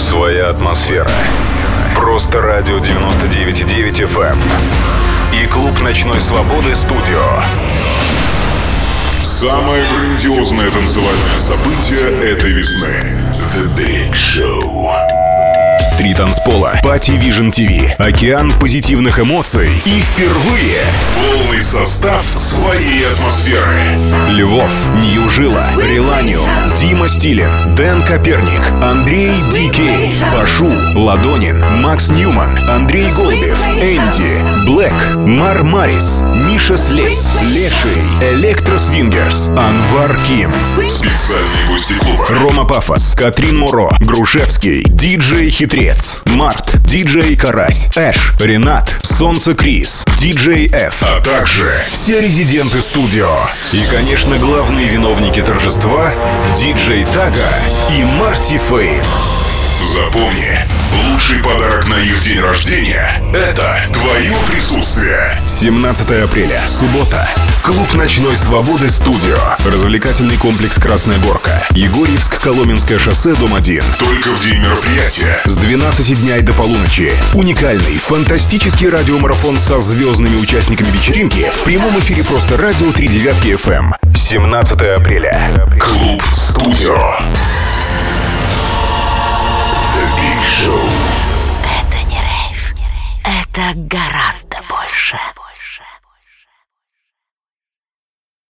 Своя атмосфера. Просто радио 99,9 FM. И клуб ночной свободы студио. Самое грандиозное танцевальное событие этой весны. The Big Show. Три танцпола, Пати Vision TV, океан позитивных эмоций и впервые Полный состав своей атмосферы. Львов, Ньюжила, Реланиум, Дима Стилин, Дэн Коперник, Андрей Дикей, Пашу, Ладонин, Макс Ньюман, Андрей Голубев, Энди, Блэк, Мар Марис, Миша Слейс, Леший, Электросвингерс, Анвар Ким, Специальные гости клуба. Рома Пафос, Катрин Муро, Грушевский, Диджей Хитрец, Март, Диджей Карась, Эш, Ренат, Солнце Крис, Диджей Ф, А также все резиденты студио. И, конечно, главные виновники торжества – Диджей Тага и Марти Фейм. Запомни, лучший подарок на их день рождения – это твое присутствие. 17 апреля, суббота. Клуб «Ночной свободы» студио. Развлекательный комплекс «Красная горка». Егорьевск, Коломенское шоссе, дом 1. Только в день мероприятия. С 12 дня и до полуночи. Уникальный, фантастический радиомарафон со звездными участниками вечеринки в прямом эфире просто радио 3 девятки FM. 17 апреля. Клуб Это гораздо больше.